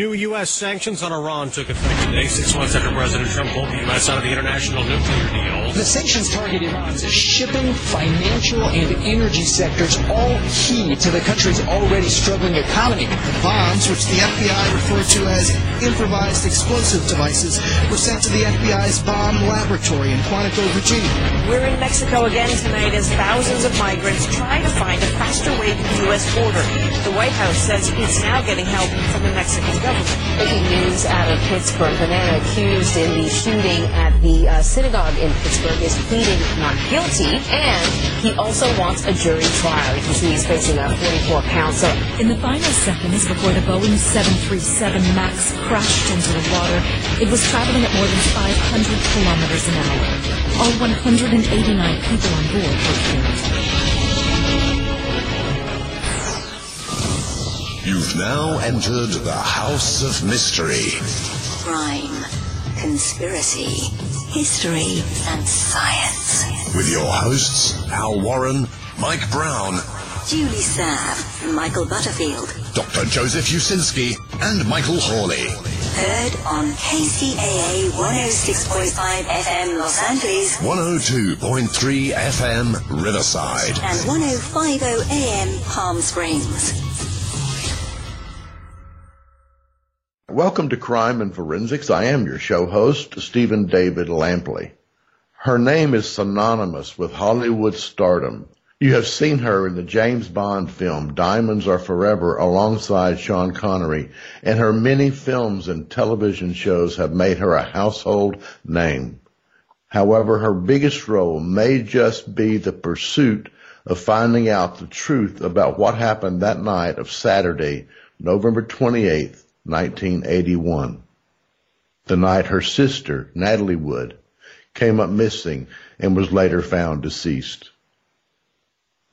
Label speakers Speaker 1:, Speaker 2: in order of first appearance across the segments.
Speaker 1: New U.S. sanctions on Iran took effect today, six months after President Trump pulled the U.S. out of the international nuclear deal.
Speaker 2: The sanctions target Iran's shipping, financial, and energy sectors, all key to the country's already struggling economy.
Speaker 3: The bombs, which the FBI referred to as improvised explosive devices, were sent to the FBI's bomb laboratory in Quantico, Virginia.
Speaker 4: We're in Mexico again tonight as thousands of migrants try to find a faster way to the U.S. border. The White House says it's now getting help from the Mexican government.
Speaker 5: Breaking news out of Pittsburgh. The man accused in the shooting at the uh, synagogue in Pittsburgh is pleading not guilty, and he also wants a jury trial. You can see he's facing a 44 counts. So
Speaker 6: In the final seconds before the Boeing 737 MAX crashed into the water, it was traveling at more than 500 kilometers an hour. All 189 people on board were killed.
Speaker 7: You've now entered the House of Mystery.
Speaker 8: Crime, conspiracy, history, and science.
Speaker 7: With your hosts, Al Warren, Mike Brown,
Speaker 8: Julie Sav, Michael Butterfield.
Speaker 7: Dr. Joseph Usinski, and Michael Hawley.
Speaker 8: Heard on KCAA 106.5 FM Los Angeles
Speaker 7: 102.3 FM Riverside.
Speaker 8: and 1050 AM Palm Springs.
Speaker 9: Welcome to Crime and Forensics. I am your show host, Stephen David Lampley. Her name is synonymous with Hollywood stardom. You have seen her in the James Bond film Diamonds Are Forever alongside Sean Connery, and her many films and television shows have made her a household name. However, her biggest role may just be the pursuit of finding out the truth about what happened that night of Saturday, November 28th, 1981. The night her sister, Natalie Wood, came up missing and was later found deceased.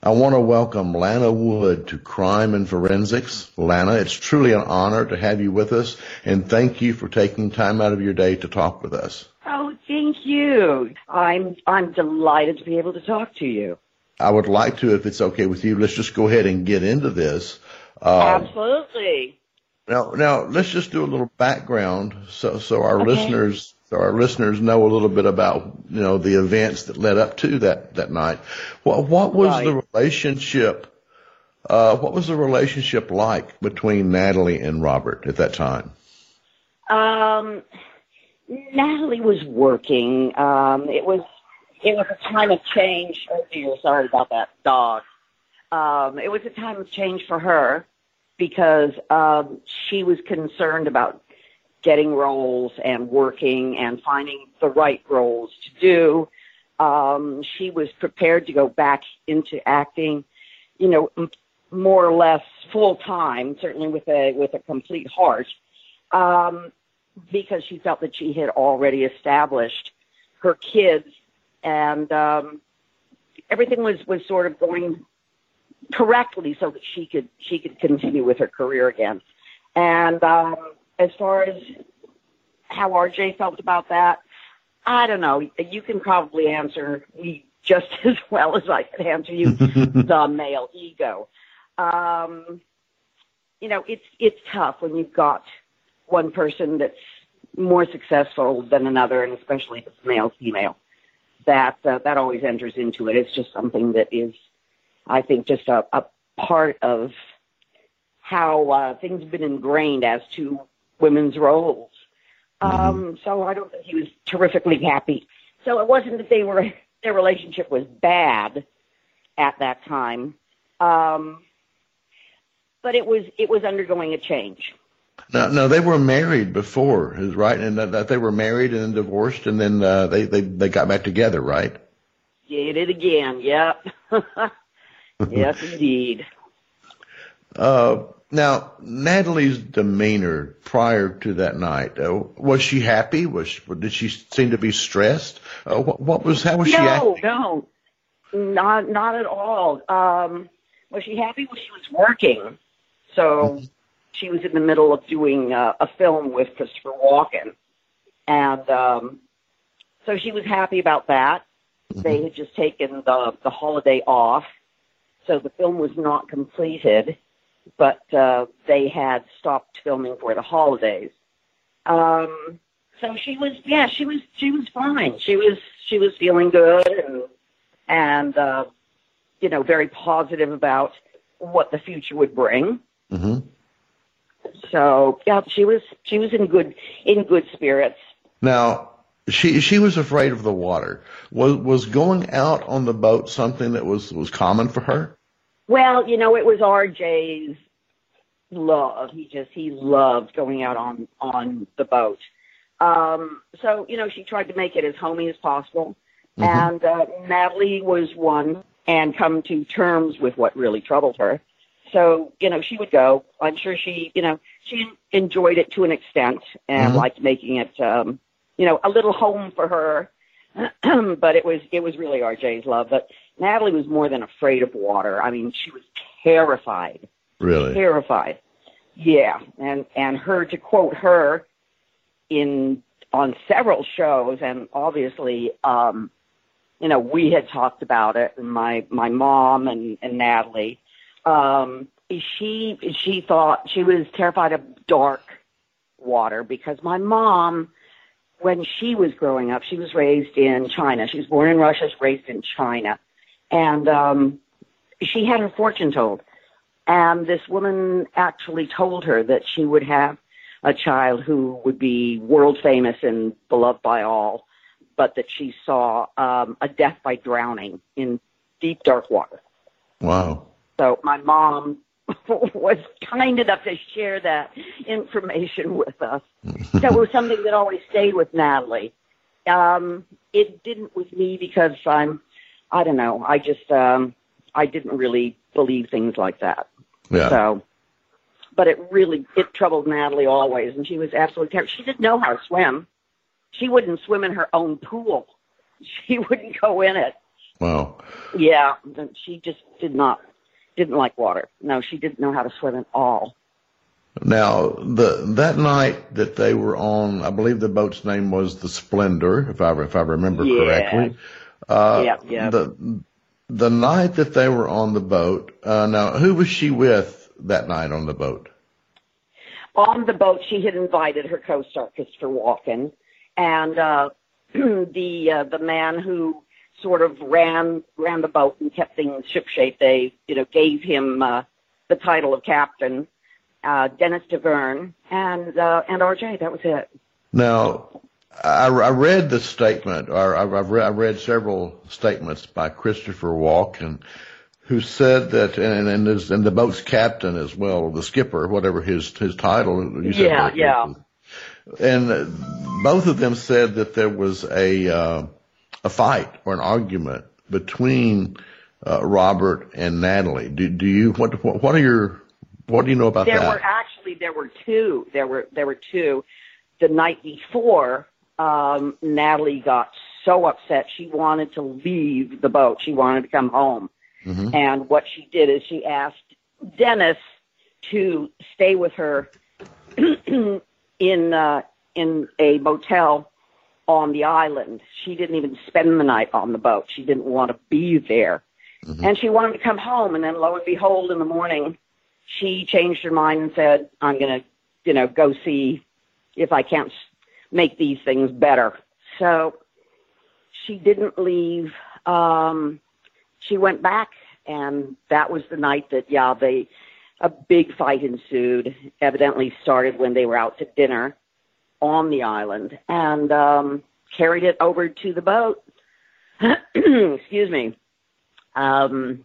Speaker 9: I want to welcome Lana Wood to Crime and Forensics. Lana, it's truly an honor to have you with us and thank you for taking time out of your day to talk with us.
Speaker 10: Oh, thank you. I'm I'm delighted to be able to talk to you.
Speaker 9: I would like to, if it's okay with you, let's just go ahead and get into this. Uh,
Speaker 10: Absolutely.
Speaker 9: Now, now let's just do a little background so so our
Speaker 10: Okay.
Speaker 9: listeners so our listeners know a little bit about you know the events that led up to that that night. What what was the relationship? Uh, what was the relationship like between Natalie and Robert at that time?
Speaker 10: Um, Natalie was working. Um, it was it was a time of change. Oh dear, sorry about that dog. Um, it was a time of change for her because um, she was concerned about getting roles and working and finding the right roles to do. Um, she was prepared to go back into acting, you know, m- more or less full time, certainly with a with a complete heart, um, because she felt that she had already established her kids and um, everything was was sort of going correctly so that she could she could continue with her career again. And um, as far as how RJ felt about that, I don't know. You can probably answer. We just as well as I could answer you the male ego. Um, you know, it's it's tough when you've got one person that's more successful than another, and especially if it's male female. That uh, that always enters into it. It's just something that is, I think, just a, a part of how uh, things have been ingrained as to women's roles. Um, so I don't think he was terrifically happy. So it wasn't that they were their relationship was bad at that time, um, but it was it was undergoing a change.
Speaker 9: No, no, they were married before, is right, and that, that they were married and then divorced, and then uh, they they they got back together, right?
Speaker 10: Did it again? Yep. yes, indeed.
Speaker 9: Uh, now, Natalie's demeanor prior to that night, uh, was she happy? Was she, did she seem to be stressed? Uh, what, what was how was
Speaker 10: no,
Speaker 9: she acting?
Speaker 10: No, not not at all. Um, was she happy? Well, she was working, so she was in the middle of doing uh, a film with Christopher Walken, and um, so she was happy about that. They had just taken the the holiday off, so the film was not completed but uh, they had stopped filming for the holidays. Um, so she was, yeah, she was, she was fine. She was, she was feeling good and, and, uh, you know, very positive about what the future would bring.
Speaker 9: Mm-hmm.
Speaker 10: So yeah, she was, she was in good, in good spirits.
Speaker 9: Now, she she was afraid of the water. Was was going out on the boat something that was was common for her?
Speaker 10: Well, you know, it was RJ's love. He just he loved going out on on the boat. Um, so you know, she tried to make it as homey as possible,
Speaker 9: Mm-hmm.
Speaker 10: and uh, Natalie was one and come to terms with what really troubled her. So you know, she would go. I'm sure she you know she enjoyed it to an extent and
Speaker 9: Mhm.
Speaker 10: liked making it um, you know a little home for her. but it was it was really RJ's love. But Natalie was more than afraid of water. I mean, she was terrified
Speaker 9: Really?
Speaker 10: terrified. Yeah, and and her to quote her in on several shows, and obviously, um, you know, we had talked about it. And my my mom and and Natalie, um, she she thought she was terrified of dark water because my mom. When she was growing up, she was raised in China. She was born in Russia, she was raised in China. And um, she had her fortune told. And this woman actually told her that she would have a child who would be world famous and beloved by all, but that she saw um, a death by drowning in deep, dark water.
Speaker 9: Wow.
Speaker 10: So my mom was kind enough to share that information with us. so it was something that always stayed with Natalie. Um, it didn't with me because I'm, I don't know, I just, um, I didn't really believe things like that.
Speaker 9: Yeah.
Speaker 10: So, but it really, it troubled Natalie always, and she was absolutely terrible. She didn't know how to swim. She wouldn't swim in her own pool. She wouldn't go in it.
Speaker 9: Wow.
Speaker 10: Yeah, she just did not, didn't like water. No, she didn't know how to swim at all.
Speaker 9: Now, the that night that they were on, I believe the boat's name was the Splendor, if I if I remember
Speaker 10: Yeah.
Speaker 9: correctly. Uh,
Speaker 10: Yeah, yeah.
Speaker 9: The the night that they were on the boat. Uh, now, who was she with that night on the boat?
Speaker 10: on the boat, she had invited her co-star Christopher Walken, and uh, the uh, the man who sort of ran ran the boat and kept things shipshape. They you know gave him uh, the title of captain, uh, Dennis Davern, and uh, and RJ. That was it.
Speaker 9: Now, I, I read the statement, or I- I've read, I read several statements by Christopher Walken, who said that, and and, his, and the boat's captain as well, the skipper, whatever his his title. You said
Speaker 10: Yeah, yeah.
Speaker 9: And both of them said that there was a uh, a fight or an argument between uh, Robert and Natalie. Do, do you what what what are your what do you know about
Speaker 10: there
Speaker 9: that?
Speaker 10: There were actually there were two. There were there were two. The night before, um, Natalie got so upset she wanted to leave the boat. She wanted to come home.
Speaker 9: Mhm.
Speaker 10: And what she did is she asked Dennis to stay with her in uh, in a motel on the island. She didn't even spend the night on the boat. She didn't want to be there. Mm-hmm. And she wanted to come home. And then lo and behold, in the morning, she changed her mind and said, I'm going to, you know, go see if I can't make these things better. So she didn't leave. Um, she went back and that was the night that, yeah, they, a big fight ensued. Evidently started when they were out to dinner on the island and um, carried it over to the boat. Excuse me. Um,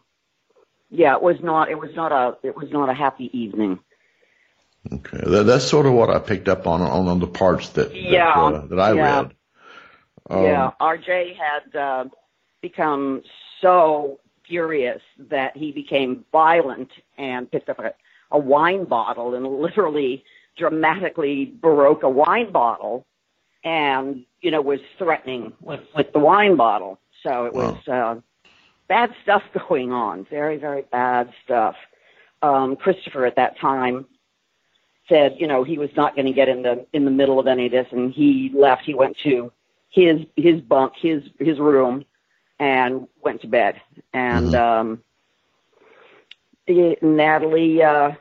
Speaker 10: yeah, it was not. It was not a. It was not a happy evening.
Speaker 9: Okay, that, that's sort of what I picked up on on, on the parts that that,
Speaker 10: yeah,
Speaker 9: uh, that I
Speaker 10: yeah.
Speaker 9: read. Um,
Speaker 10: yeah, RJ had uh, become so furious that he became violent and picked up a, a wine bottle and literally dramatically broke a wine bottle and you know was threatening with with the wine bottle. So it was uh bad stuff going on. Very very bad stuff. Um christopher at that time said you know he was not going to get in the in the middle of any of this and he left he went to his his bunk his his room and went to bed and
Speaker 9: Mm-hmm.
Speaker 10: um the, natalie uh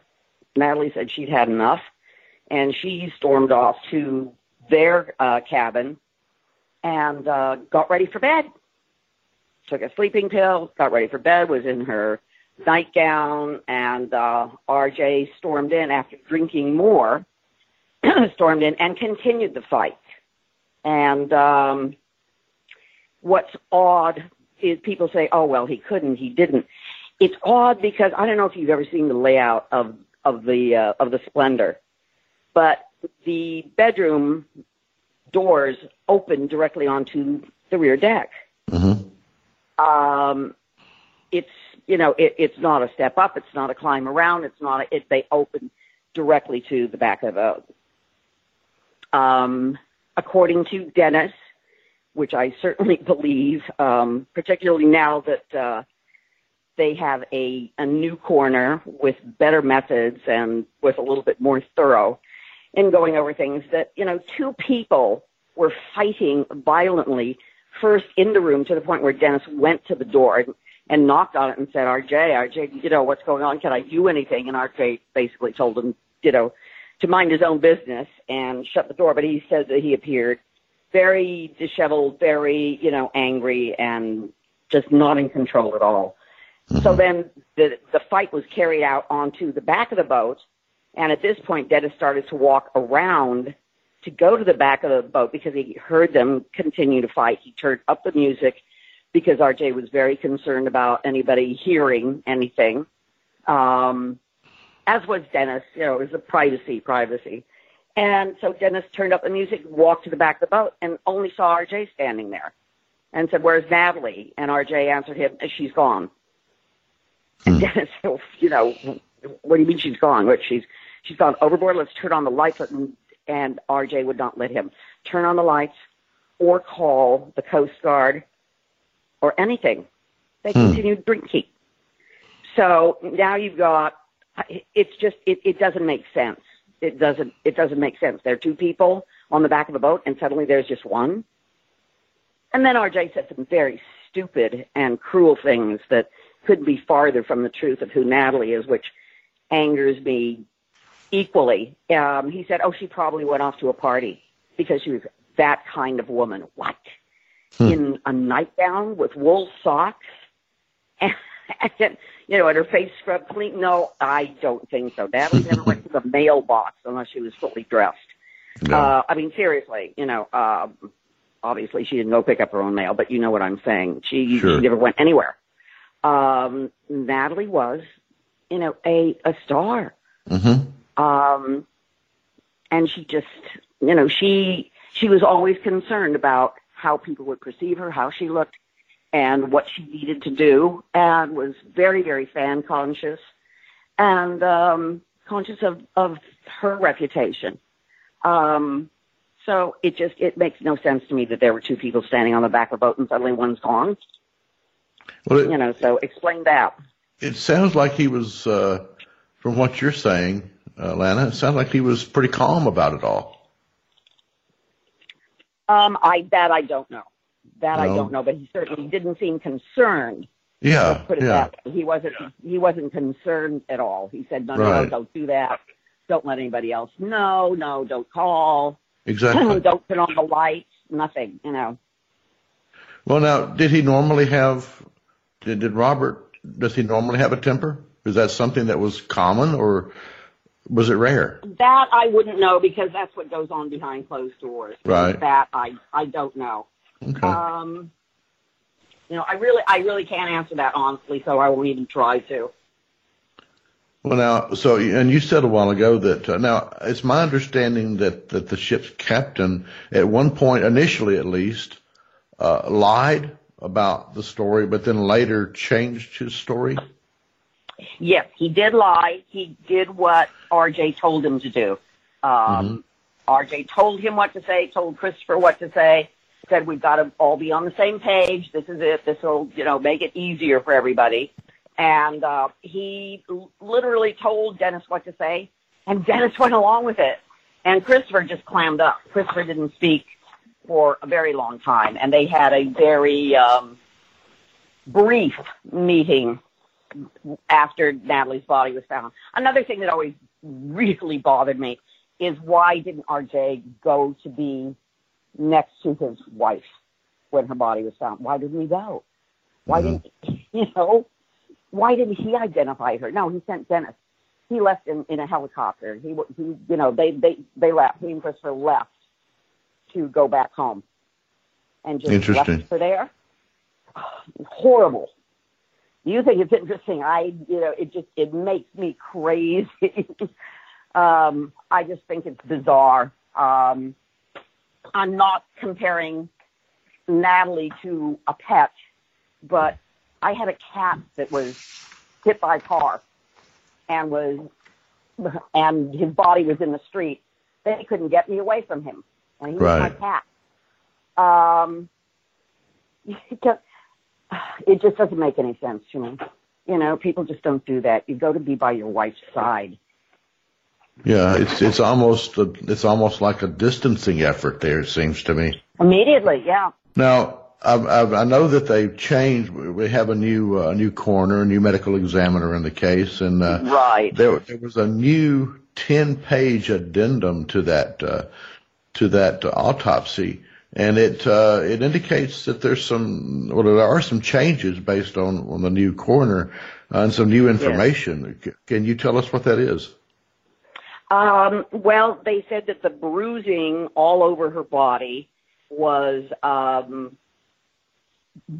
Speaker 10: natalie said she'd had enough and she stormed off to their uh, cabin and uh, got ready for bed. Took a sleeping pill, got ready for bed, was in her nightgown, and uh, RJ stormed in after drinking more, stormed in and continued the fight. And um, what's odd is people say, "Oh well, he couldn't, he didn't." It's odd because I don't know if you've ever seen the layout of of the uh, of the Splendor but the bedroom doors open directly onto the rear deck.
Speaker 9: Mm-hmm.
Speaker 10: Um, it's you know it, it's not a step up, it's not a climb around, it's not a, it, they open directly to the back of boat. Um, according to Dennis, which I certainly believe, um, particularly now that uh, they have a, a new coroner with better methods and with a little bit more thorough in going over things that, you know, two people were fighting violently first in the room to the point where Dennis went to the door and, and knocked on it and said, RJ, RJ, you know, what's going on? Can I do anything? And RJ basically told him, you know, to mind his own business and shut the door. But he said that he appeared very disheveled, very, you know, angry and just not in control at all. So mm-hmm. then the, the fight was carried out onto the back of the boat and at this point, Dennis started to walk around to go to the back of the boat because he heard them continue to fight. He turned up the music because RJ was very concerned about anybody hearing anything. Um, as was Dennis, you know, it was a privacy, privacy. And so Dennis turned up the music, walked to the back of the boat, and only saw RJ standing there and said, Where's Natalie? And RJ answered him, She's gone. And Dennis, said, you know, what do you mean she's gone? What she's she's gone overboard. Let's turn on the lights. And, and RJ would not let him turn on the lights or call the Coast Guard or anything. They
Speaker 9: Hmm.
Speaker 10: continued drinking. So now you've got. It's just it, it doesn't make sense. It doesn't it doesn't make sense. There are two people on the back of the boat, and suddenly there's just one. And then RJ said some very stupid and cruel things that couldn't be farther from the truth of who Natalie is, which angers me equally. Um, he said, "Oh, she probably went off to a party because she was that kind of woman." What? In a nightgown with wool socks, and, and you know, and her face scrubbed clean. No, I don't think so. Natalie never went to the mailbox unless she was fully dressed. Uh, I mean, seriously, you know, uh, obviously she didn't go pick up her own mail, but you know what I'm saying. She,
Speaker 9: Sure.
Speaker 10: she never went anywhere. Um, Natalie was, you know, a, a star.
Speaker 9: Mm-hmm.
Speaker 10: Um, and she just, you know, she, she was always concerned about how people would perceive her, how she looked, and what she needed to do, and was very, very fan conscious and, um, conscious of, of her reputation. Um, so it just, it makes no sense to me that there were two people standing on the back of a boat and suddenly one's gone.
Speaker 9: Well, it,
Speaker 10: You know, so explain that.
Speaker 9: it sounds like he was, uh, from what you're saying, uh, Lana, it sounds like he was pretty calm about it all.
Speaker 10: Um, I that I don't know. That I don't know, but he certainly didn't seem concerned.
Speaker 9: Yeah,
Speaker 10: put it
Speaker 9: yeah.
Speaker 10: that way. He wasn't he wasn't concerned at all. He said, No, no, no, don't do that. Don't let anybody else know. No, don't call.
Speaker 9: Exactly.
Speaker 10: don't turn on the lights. Nothing. You know.
Speaker 9: Well, now, did he normally have? Did, did Robert? Does he normally have a temper? Is that something that was common, or was it rare?
Speaker 10: That I wouldn't know because that's what goes on behind closed doors.
Speaker 9: Right.
Speaker 10: That I I don't know.
Speaker 9: Okay.
Speaker 10: Um, you know, I really I really can't answer that honestly, so I won't even try to.
Speaker 9: Well, now, so and you said a while ago that uh, now it's my understanding that that the ship's captain, at one point, initially at least, uh, lied about the story, but then later changed his story.
Speaker 10: Yes, he did lie. He did what RJ told him to do. Um, RJ told him what to say, told Christopher what to say, said we've got to all be on the same page. This is it. This will, you know, make it easier for everybody. And uh, he l- literally told Dennis what to say, and Dennis went along with it. And Christopher just clammed up. Christopher didn't speak for a very long time, and they had a very um, brief meeting after Natalie's body was found. Another thing that always really bothered me is why didn't RJ go to be next to his wife when her body was found? Why didn't he go? Why mm-hmm. didn't you know? Why didn't he identify her? No, he sent Dennis. He left in, in a helicopter. He, w- he, you know, they they they left. He and Christopher left to go back home, and just left her there. Horrible. You think it's interesting? I, you know, it just it makes me crazy. um, I just think it's bizarre. Um, I'm not comparing Natalie to a pet, but I had a cat that was hit by a car and was and his body was in the street. They couldn't get me away from him. And he was
Speaker 9: Right.
Speaker 10: my cat. Um, it just, doesn't make any sense to me. You know, people just don't do that. You go to be by your wife's side.
Speaker 9: Yeah, it's it's almost a, it's almost like a distancing effort there. It seems to me.
Speaker 10: Immediately, yeah.
Speaker 9: Now, I, I, I know that they've changed. We have a new uh, new coroner, a new medical examiner in the case, and uh,
Speaker 10: Right.
Speaker 9: there there was a new ten page addendum to that uh, to that autopsy, and it uh, it indicates that there's some well there are some changes based on on the new coroner uh, and some new information. C- Can you tell us what that is?
Speaker 10: Um, well, they said that the bruising all over her body was um,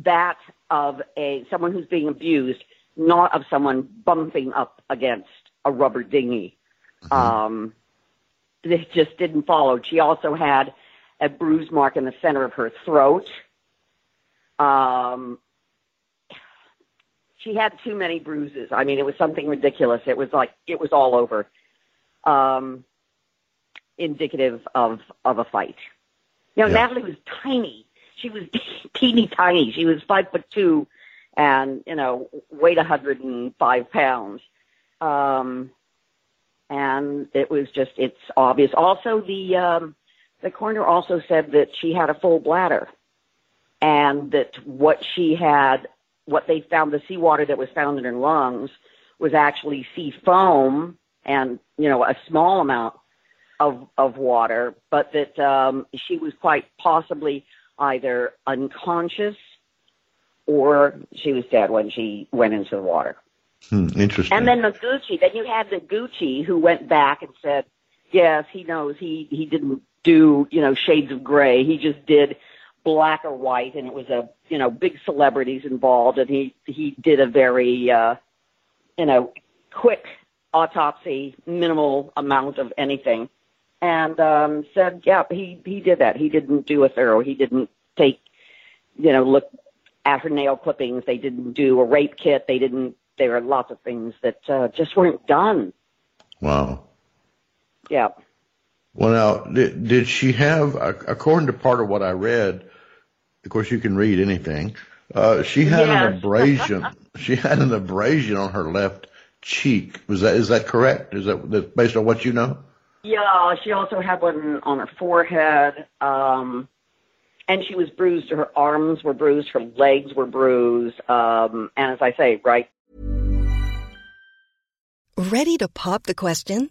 Speaker 10: that of a someone who's being abused, not of someone bumping up against a rubber dinghy. Um, it just didn't follow. She also had a bruise mark in the center of her throat. Um, she had too many bruises. I mean, it was something ridiculous. It was like it was all over um, indicative of of a fight. You know,
Speaker 9: Yeah.
Speaker 10: Natalie was tiny. She was teeny tiny. She was five foot two, and you know, weighed a hundred and five pounds. Um, and it was just it's obvious. Also, the um, the coroner also said that she had a full bladder, and that what she had, what they found, the seawater that was found in her lungs was actually sea foam and you know a small amount of of water, but that um, she was quite possibly either unconscious or she was dead when she went into the water.
Speaker 9: Hmm, interesting.
Speaker 10: And then Noguchi, then you had Noguchi who went back and said, yes, he knows he, he didn't do, you know, shades of gray. He just did black or white and it was a, you know, big celebrities involved and he, he did a very, uh, you know, quick autopsy, minimal amount of anything. And, um, said, yeah, he, he did that. He didn't do a thorough, he didn't take, you know, look at her nail clippings. They didn't do a rape kit. They didn't, there are lots of things that, uh, just weren't done.
Speaker 9: wow.
Speaker 10: Yeah.
Speaker 9: Well, now, did, did she have, according to part of what I read, of course you can read anything, uh, she had an abrasion, she had an abrasion on her left cheek. Was that, is that correct? Is that, that based on what you know?
Speaker 10: Yeah, she also had one on her forehead. Um, and she was bruised. Her arms were bruised. Her legs were bruised. Um, and as I say, right.
Speaker 11: Ready to pop the question?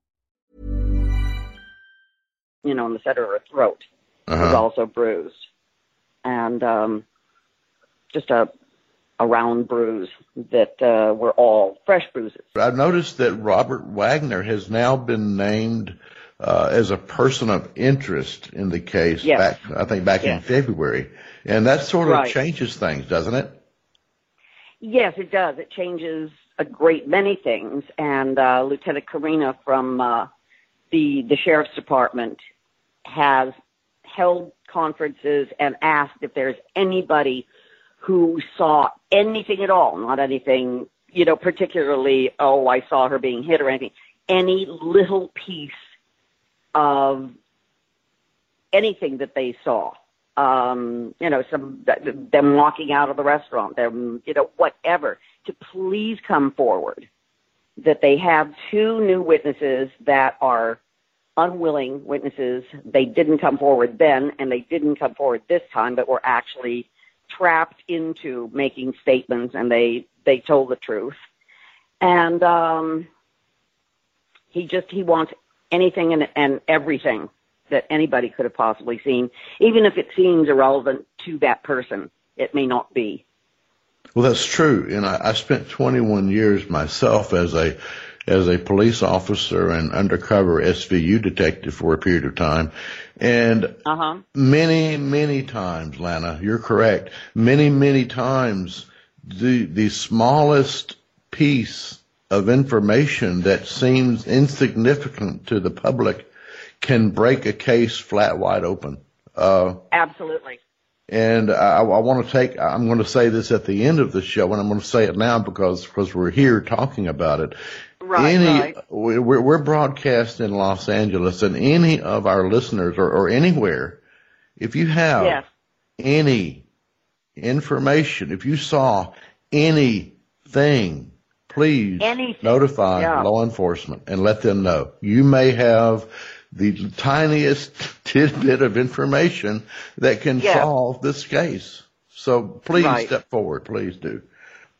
Speaker 10: You know, in the center of her throat was
Speaker 9: Uh-huh.
Speaker 10: also bruised, and um, just a a round bruise that uh, were all fresh bruises.
Speaker 9: I've noticed that Robert Wagner has now been named uh, as a person of interest in the case.
Speaker 10: Yes.
Speaker 9: Back, I think back in February, and that sort of
Speaker 10: Right.
Speaker 9: changes things, doesn't it?
Speaker 10: Yes, it does. It changes a great many things. And uh, Lieutenant Corina from uh, the the sheriff's department has held conferences and asked if there's anybody who saw anything at all, not anything, you know, particularly, oh, I saw her being hit or anything, any little piece of anything that they saw. Um, you know, some them walking out of the restaurant, them, you know, whatever, to please come forward. That they have two new witnesses that are unwilling witnesses. They didn't come forward then, and they didn't come forward this time, but were actually trapped into making statements, and they they told the truth. And um, he just he wants anything and, and everything that anybody could have possibly seen, even if it seems irrelevant to that person. It may not be.
Speaker 9: Well, that's true, and I, I spent 21 years myself as a as a police officer and undercover SVU detective for a period of time, and
Speaker 10: Uh huh.
Speaker 9: many, many times, Lana, you're correct. Many, many times, the the smallest piece of information that seems insignificant to the public can break a case flat wide open. Uh,
Speaker 10: Absolutely.
Speaker 9: And I, I want to take, I'm going to say this at the end of the show, and I'm going to say it now because, because we're here talking about it.
Speaker 10: Right,
Speaker 9: any,
Speaker 10: right.
Speaker 9: we- We're, we're broadcast in Los Angeles, and any of our listeners or, or anywhere, if you have
Speaker 10: Yes.
Speaker 9: any information, if you saw anything, please
Speaker 10: Anything,
Speaker 9: notify
Speaker 10: yeah.
Speaker 9: law enforcement and let them know. You may have the tiniest tidbit of information that can
Speaker 10: Yeah.
Speaker 9: solve this case. So please
Speaker 10: Right.
Speaker 9: step forward. Please do.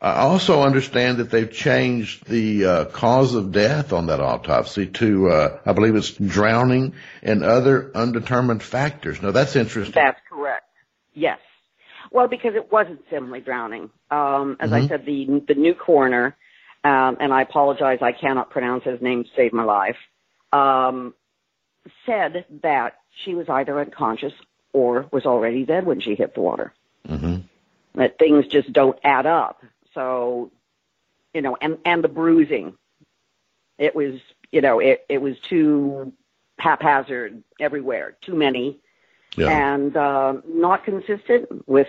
Speaker 9: I also understand that they've changed the uh, cause of death on that autopsy to, uh, I believe it's drowning and other undetermined factors. Now that's interesting.
Speaker 10: That's correct. Yes. Well, because it wasn't simply drowning. Um, as I
Speaker 9: Mhm.
Speaker 10: said, the the new coroner, um, and I apologize, I cannot pronounce his name to save my life. um, said that she was either unconscious or was already dead when she hit the water.
Speaker 9: Mm-hmm.
Speaker 10: That things just don't add up. So, you know, and and the bruising, it was, you know, it it was too haphazard everywhere, too many,
Speaker 9: Yeah.
Speaker 10: and uh, not consistent with,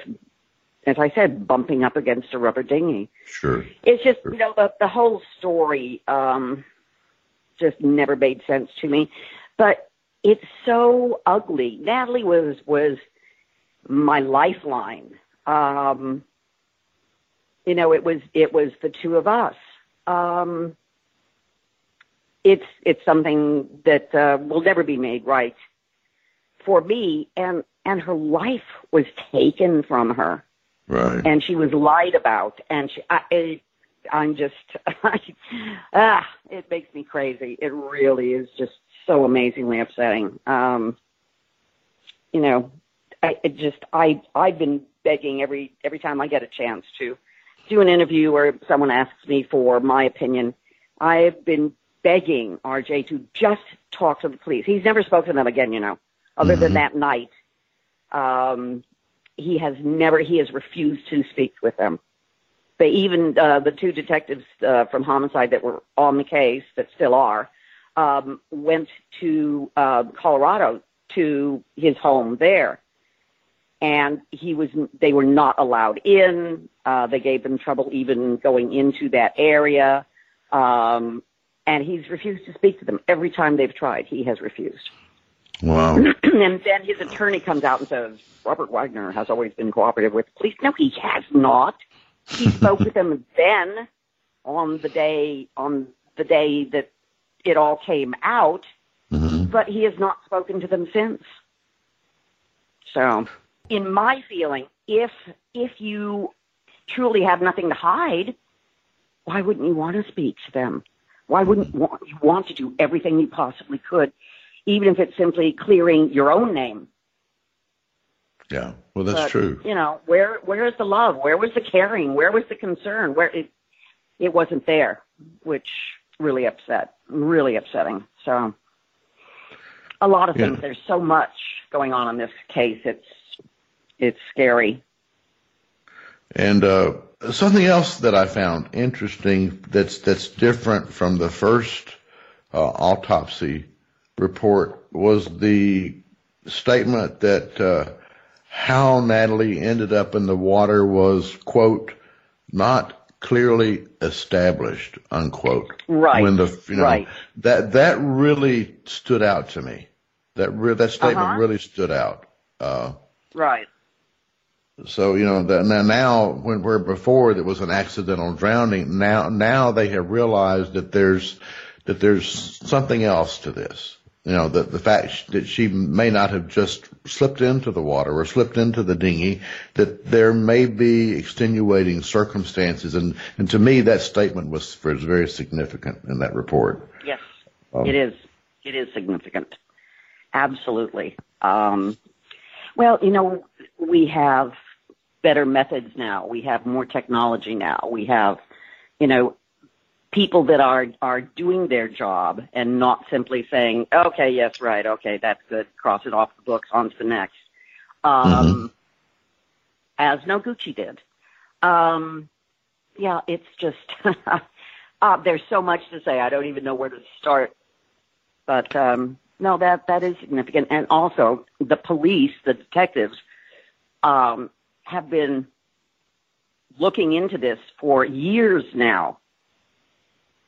Speaker 10: as I said, bumping up against a rubber dinghy.
Speaker 9: Sure.
Speaker 10: It's just, you know, the, the whole story um, just never made sense to me. But it's so ugly. Natalie was was my lifeline. Um, you know, it was it was the two of us. Um, it's it's something that uh, will never be made right for me. And and her life was taken from her
Speaker 9: Right.
Speaker 10: and she was lied about and she I, it, i'm just ah it makes me crazy it really is just so amazingly upsetting. Um you know i it just i i've been begging every every time i get a chance to do an interview or someone asks me for my opinion i've been begging rj to just talk to the police. He's never spoken to them again you know other than that night. Um he has never he has refused to speak with them. They even uh, the two detectives uh, from homicide that were on the case that still are um, went to uh, Colorado to his home there, and he was they were not allowed in. Uh, they gave them trouble even going into that area, um, and he's refused to speak to them every time they've tried. He has refused.
Speaker 9: Wow.
Speaker 10: and then his attorney comes out and says, Robert Wagner has always been cooperative with the police. No, he has not. He spoke with them then on the day on the day that it all came out, mm-hmm. but he has not spoken to them since. So, in my feeling, if if you truly have nothing to hide, why wouldn't you want to speak to them? Why wouldn't you want to do everything you possibly could, even if it's simply clearing your own name?
Speaker 9: Yeah. Well, that's
Speaker 10: But,
Speaker 9: true.
Speaker 10: You know, where where is the love? Where was the caring? Where was the concern? Where it it wasn't there, which really upset, really upsetting. So, a lot of
Speaker 9: Yeah.
Speaker 10: things. There's so much going on in this case. It's it's scary.
Speaker 9: And uh, something else that I found interesting that's that's different from the first uh, autopsy report was the statement that uh, how Natalie ended up in the water was quote not clearly established unquote.
Speaker 10: Right.
Speaker 9: When the you know
Speaker 10: Right.
Speaker 9: that that really stood out to me. That re- that statement
Speaker 10: Uh-huh.
Speaker 9: really stood out. Uh,
Speaker 10: Right.
Speaker 9: so you know that now, now when where before there was an accidental drowning, now now they have realized that there's that there's something else to this. You know the the fact that she may not have just slipped into the water or slipped into the dinghy, that there may be extenuating circumstances, and and to me that statement was was very significant in that report.
Speaker 10: Yes,
Speaker 9: Um,
Speaker 10: it is. It is significant. Absolutely. Um, well, you know, we have better methods now. We have more technology now. We have, you know, people that are are doing their job and not simply saying, "Okay, yes, right, okay, that's good, cross it off the books, on to the next." Um, As Noguchi did. Um, yeah, it's just uh, there's so much to say. I don't even know where to start. But um, no, that that is significant. And also, the police, the detectives, um, have been looking into this for years now.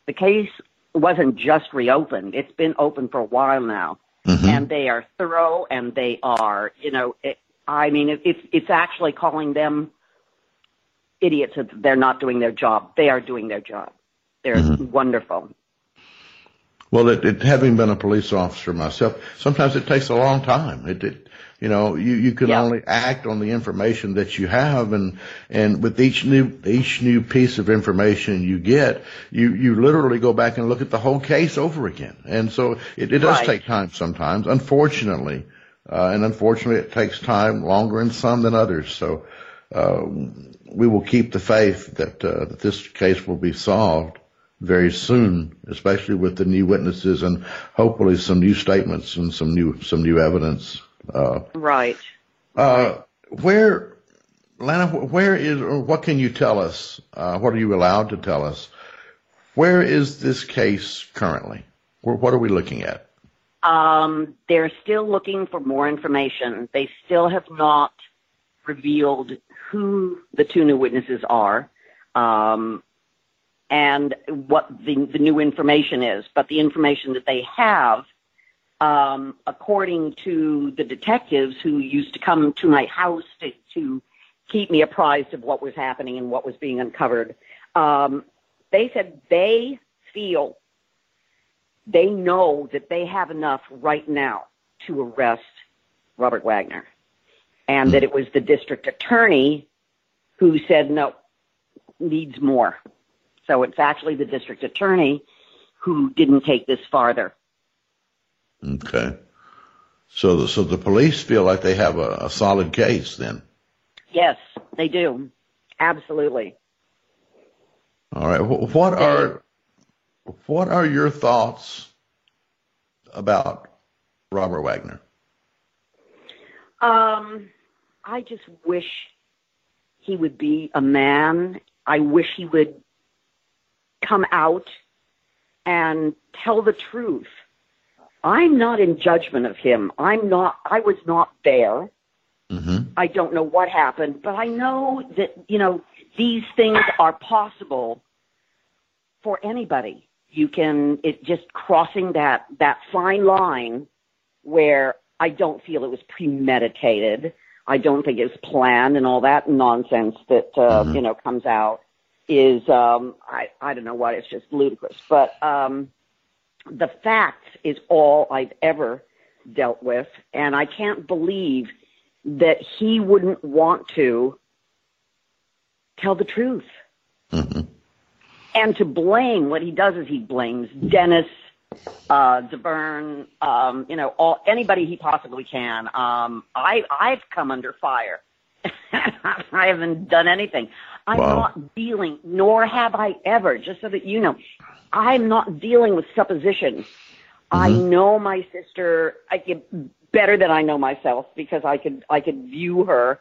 Speaker 10: The case wasn't just reopened; it's been open for a while now, mm-hmm. and they are thorough and they are, you know, it, I mean, it, it's it's actually calling them idiots if they're not doing their job. They are doing their job. They're mm-hmm. wonderful.
Speaker 9: Well, it, it having been a police officer myself, sometimes it takes a long time. It, it you know, you, you can only act on the information that you have, and and with each new each new piece of information you get, you you literally go back and look at the whole case over again, and so it, it does
Speaker 10: Right.
Speaker 9: take time sometimes. Unfortunately, uh, and unfortunately, it takes time longer in some than others. So uh, we will keep the faith that uh, that this case will be solved very soon, especially with the new witnesses and hopefully some new statements and some new some new evidence. Uh,
Speaker 10: right.
Speaker 9: Uh, where, Lana, where is or what can you tell us? Uh, what are you allowed to tell us? Where is this case currently? What are we looking at?
Speaker 10: Um, they're still looking for more information. They still have not revealed who the two new witnesses are. Um, and what the, the new information is. But the information that they have, um, according to the detectives who used to come to my house to, to keep me apprised of what was happening and what was being uncovered, um, they said they feel, they know that they have enough right now to arrest Robert Wagner. And that it was the district attorney who said, no, needs more. So it's actually the district attorney who didn't take this farther.
Speaker 9: Okay. So the, so the police feel like they have a, a solid case then?
Speaker 10: Yes, they do. Absolutely.
Speaker 9: All right. What are, what are your thoughts about Robert Wagner?
Speaker 10: Um, I just wish he would be a man. I wish he would come out and tell the truth. I'm not in judgment of him. I'm not, I was not there.
Speaker 9: Mm-hmm.
Speaker 10: I don't know what happened, but I know that, you know, these things are possible for anybody. You can, it just crossing that, that fine line where I don't feel it was premeditated. I don't think it was planned and all that nonsense that, uh,
Speaker 9: Mm-hmm.
Speaker 10: you know, comes out is um I I don't know what it's just ludicrous. But um the facts is all I've ever dealt with and I can't believe that he wouldn't want to tell the truth. And to blame what he does is he blames Dennis uh Davern, um, you know, all anybody he possibly can. Um I I've come under fire. I haven't done anything. I'm
Speaker 9: Wow.
Speaker 10: not dealing, nor have I ever, just so that you know, I'm not dealing with supposition. I know my sister I get better than I know myself because I could I could view her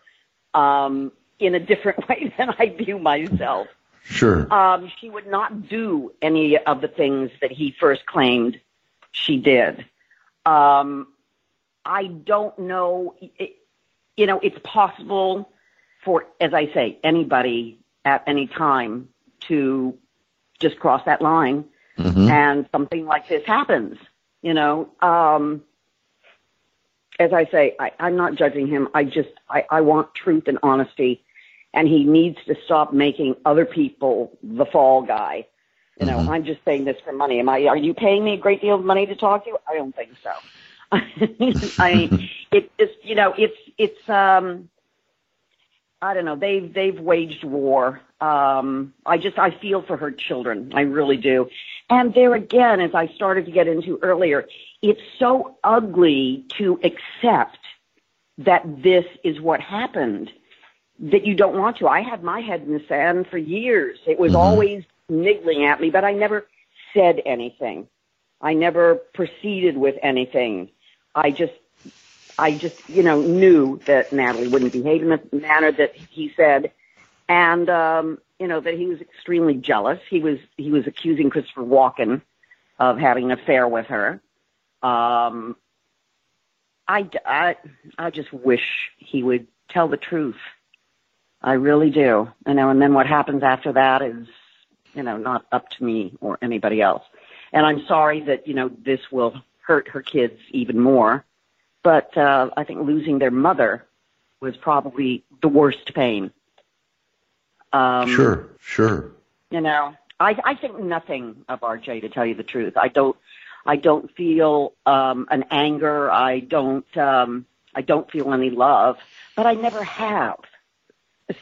Speaker 10: um in a different way than I view myself.
Speaker 9: Sure.
Speaker 10: Um, she would not do any of the things that he first claimed she did. Um, I don't know. It, you know, it's possible for, as I say, anybody at any time to just cross that line
Speaker 9: Mm-hmm.
Speaker 10: and something like this happens. You know, um, as I say, I, I'm not judging him. I just, I, I want truth and honesty, and he needs to stop making other people the fall guy. You know, I'm just saying this for money. Am I? Are you paying me a great deal of money to talk to you? I don't think so. I mean, it just, you know, it's, it's, um, I don't know. They've they've waged war. Um, I just I feel for her children. I really do. And there again, as I started to get into earlier, it's so ugly to accept that this is what happened that you don't want to. I had my head in the sand for years. It was always niggling at me, but I never said anything. I never proceeded with anything. I just I just, you know, knew that Natalie wouldn't behave in the manner that he said, and um, you know that he was extremely jealous. He was he was accusing Christopher Walken of having an affair with her. Um, I, I I just wish he would tell the truth. I really do. You know, and then what happens after that is, you know, not up to me or anybody else. And I'm sorry that you know this will hurt her kids even more but uh, I think losing their mother was probably the worst pain. Um,
Speaker 9: sure, sure.
Speaker 10: You know, I, I think nothing of RJ to tell you the truth. I don't, I don't feel um, an anger. I don't, um, I don't feel any love, but I never have.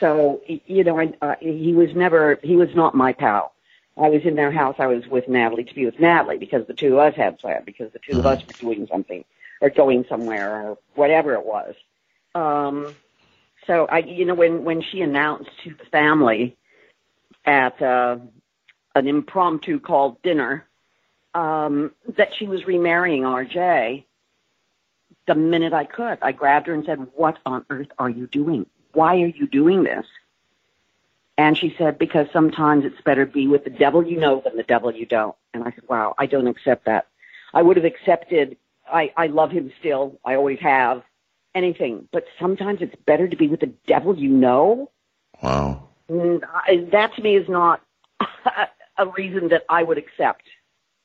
Speaker 10: So you know, I, uh, he was never, he was not my pal. I was in their house. I was with Natalie to be with Natalie because the two of us had planned because the 2 of us were doing something or going somewhere or whatever it was. Um, so I, you know, when when she announced to the family at uh, an impromptu called dinner um, that she was remarrying RJ. The minute I could, I grabbed her and said, "What on earth are you doing? Why are you doing this?" And she said, "Because sometimes it's better to be with the devil you know than the devil you don't." And I said, "Wow, I don't accept that. I would have accepted. I I love him still. I always have." Anything, but sometimes it's better to be with the devil you know.
Speaker 9: Wow.
Speaker 10: And I, that to me is not a reason that I would accept.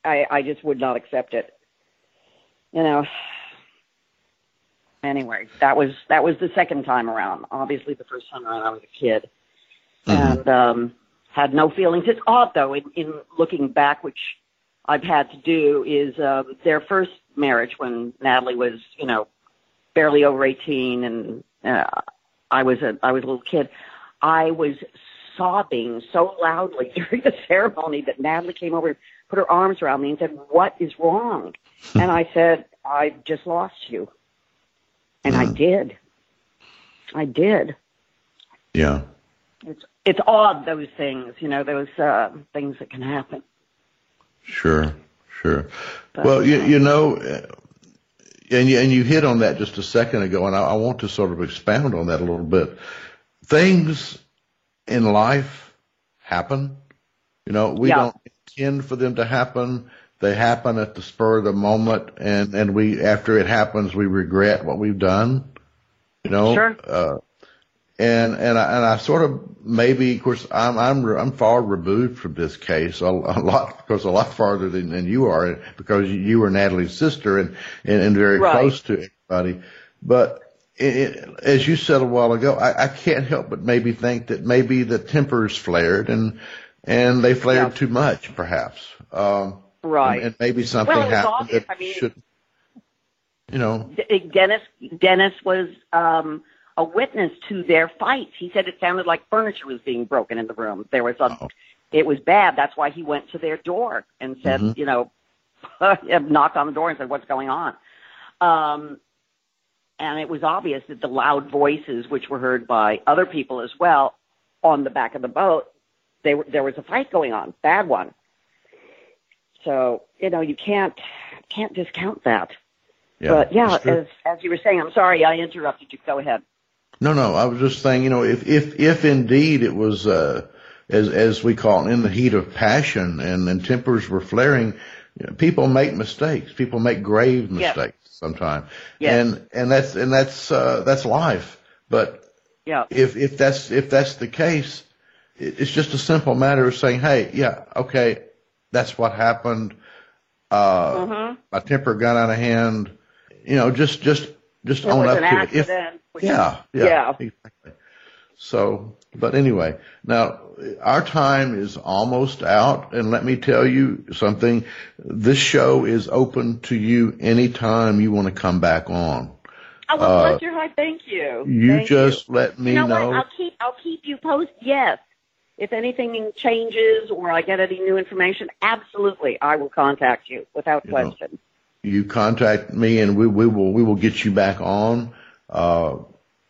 Speaker 10: I, I just would not accept it. You know. Anyway, that was that was the second time around. Obviously, the first time around I was a kid, and um, had no feelings. It's odd though, in, in looking back, which I've had to do, is um, their first marriage when Natalie was, you know, barely over eighteen, and uh, I was a I was a little kid. I was sobbing so loudly during the ceremony that Natalie came over and put her arms around me and said, What is wrong? and I said, I just lost you. And I did. I did.
Speaker 9: Yeah.
Speaker 10: It's it's odd those things, you know, those uh, things that can happen.
Speaker 9: Sure, sure. well, you, you know, uh, and you, and you hit on that just a second ago, and I, I want to sort of expound on that a little bit. Things in life happen. You know, we
Speaker 10: Yeah.
Speaker 9: don't intend for them to happen. They happen at the spur of the moment, and and we after it happens, we regret what we've done. You know,
Speaker 10: Sure.
Speaker 9: uh, and and I, and I sort of maybe, of course, I'm I'm I'm far removed from this case a, a lot because a lot farther than, than you are because you were Natalie's sister and and, and very
Speaker 10: Right.
Speaker 9: close to everybody. But it, it, as you said a while ago, I, I can't help but maybe think that maybe the tempers flared and and they flared too much, perhaps. Um,
Speaker 10: Right.
Speaker 9: And, and maybe something
Speaker 10: Well,
Speaker 9: happened
Speaker 10: obvious.
Speaker 9: that
Speaker 10: I mean-
Speaker 9: should, you know,
Speaker 10: Dennis Dennis was um a witness to their fight. He said it sounded like furniture was being broken in the room. There was a it was bad. That's why he went to their door and said,
Speaker 9: Mhm.
Speaker 10: you know, knocked on the door and said, "What's going on?" Um and it was obvious that the loud voices which were heard by other people as well on the back of the boat, they were, there was a fight going on, bad one. So, you know, you can't can't discount that.
Speaker 9: yeah.
Speaker 10: But yeah, as as you were saying, I'm sorry I interrupted you. Go ahead.
Speaker 9: No, no, I was just saying, you know, if if if indeed it was uh, as as we call it, in the heat of passion and and tempers were flaring, you know, people make mistakes. People make grave
Speaker 10: Yes.
Speaker 9: mistakes sometimes,
Speaker 10: Yes.
Speaker 9: and and that's and that's uh, that's life. But
Speaker 10: Yeah.
Speaker 9: if if that's if that's the case, it's just a simple matter of saying, hey, yeah, okay, that's what happened. Uh,
Speaker 10: uh-huh.
Speaker 9: my temper got out of hand. You know, just just just
Speaker 10: It
Speaker 9: own up to it. If- yeah, yeah,
Speaker 10: Yeah.
Speaker 9: exactly. So, but anyway, now our time is almost out, and let me tell you something. This show is open to you anytime you want to come back on.
Speaker 10: Oh, well,
Speaker 9: Uh,
Speaker 10: heart. Thank you.
Speaker 9: You
Speaker 10: Thank
Speaker 9: just let me
Speaker 10: you know,
Speaker 9: know.
Speaker 10: what? I'll keep I'll keep you posted. Yes. If anything changes or I get any new information, absolutely, I will contact you without
Speaker 9: You know. You contact me and we, we will we will get you back on uh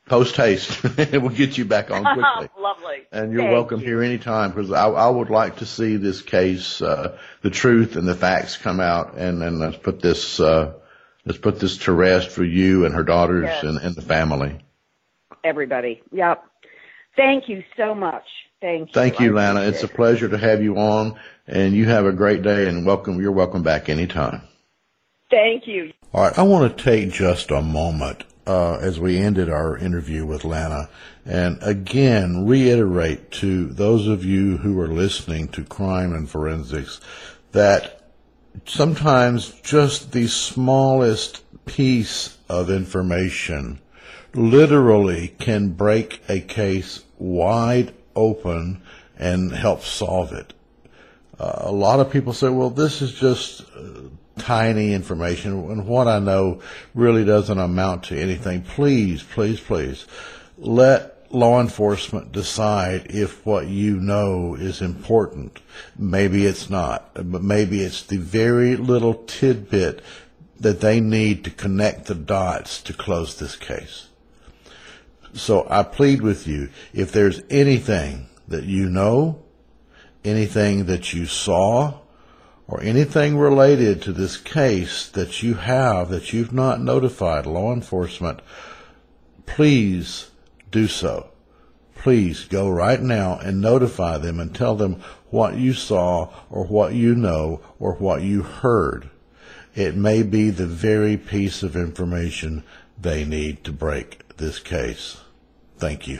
Speaker 9: post haste we'll get you back on quickly
Speaker 10: Lovely.
Speaker 9: and you're
Speaker 10: Thank
Speaker 9: welcome
Speaker 10: you.
Speaker 9: here anytime because I, I would like to see this case uh the truth and the facts come out and and let's put this uh let's put this to rest for you and her daughters
Speaker 10: Yes.
Speaker 9: and, and the family
Speaker 10: Everybody. Yep. Thank you so much. Thank you.
Speaker 9: thank you lana it's a pleasure to have you on and you have a great day and welcome you're welcome back anytime
Speaker 10: Thank you.
Speaker 9: All right, I want to take just a moment uh, as we ended our interview with Lana and again reiterate to those of you who are listening to Crime and Forensics that sometimes just the smallest piece of information literally can break a case wide open and help solve it. Uh, a lot of people say, well, this is just uh, tiny information, and what I know really doesn't amount to anything. Please, please, please, let law enforcement decide if what you know is important. Maybe it's not, but maybe it's the very little tidbit that they need to connect the dots to close this case. So I plead with you, if there's anything that you know anything that you saw or anything related to this case that you have that you've not notified law enforcement, please do so. Please go right now and notify them and tell them what you saw or what you know or what you heard. It may be the very piece of information they need to break this case. Thank you.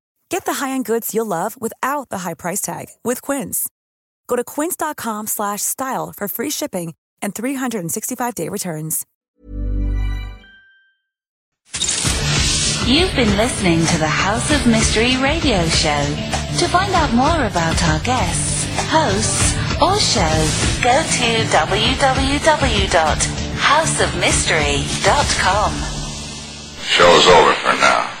Speaker 12: Get the high-end goods you'll love without the high price tag with Quince. Go to quince.com slash style for free shipping and 365-day returns.
Speaker 13: You've been listening to the House of Mystery radio show. To find out more about our guests, hosts, or shows, go to www.houseofmystery.com.
Speaker 7: Show's over for now.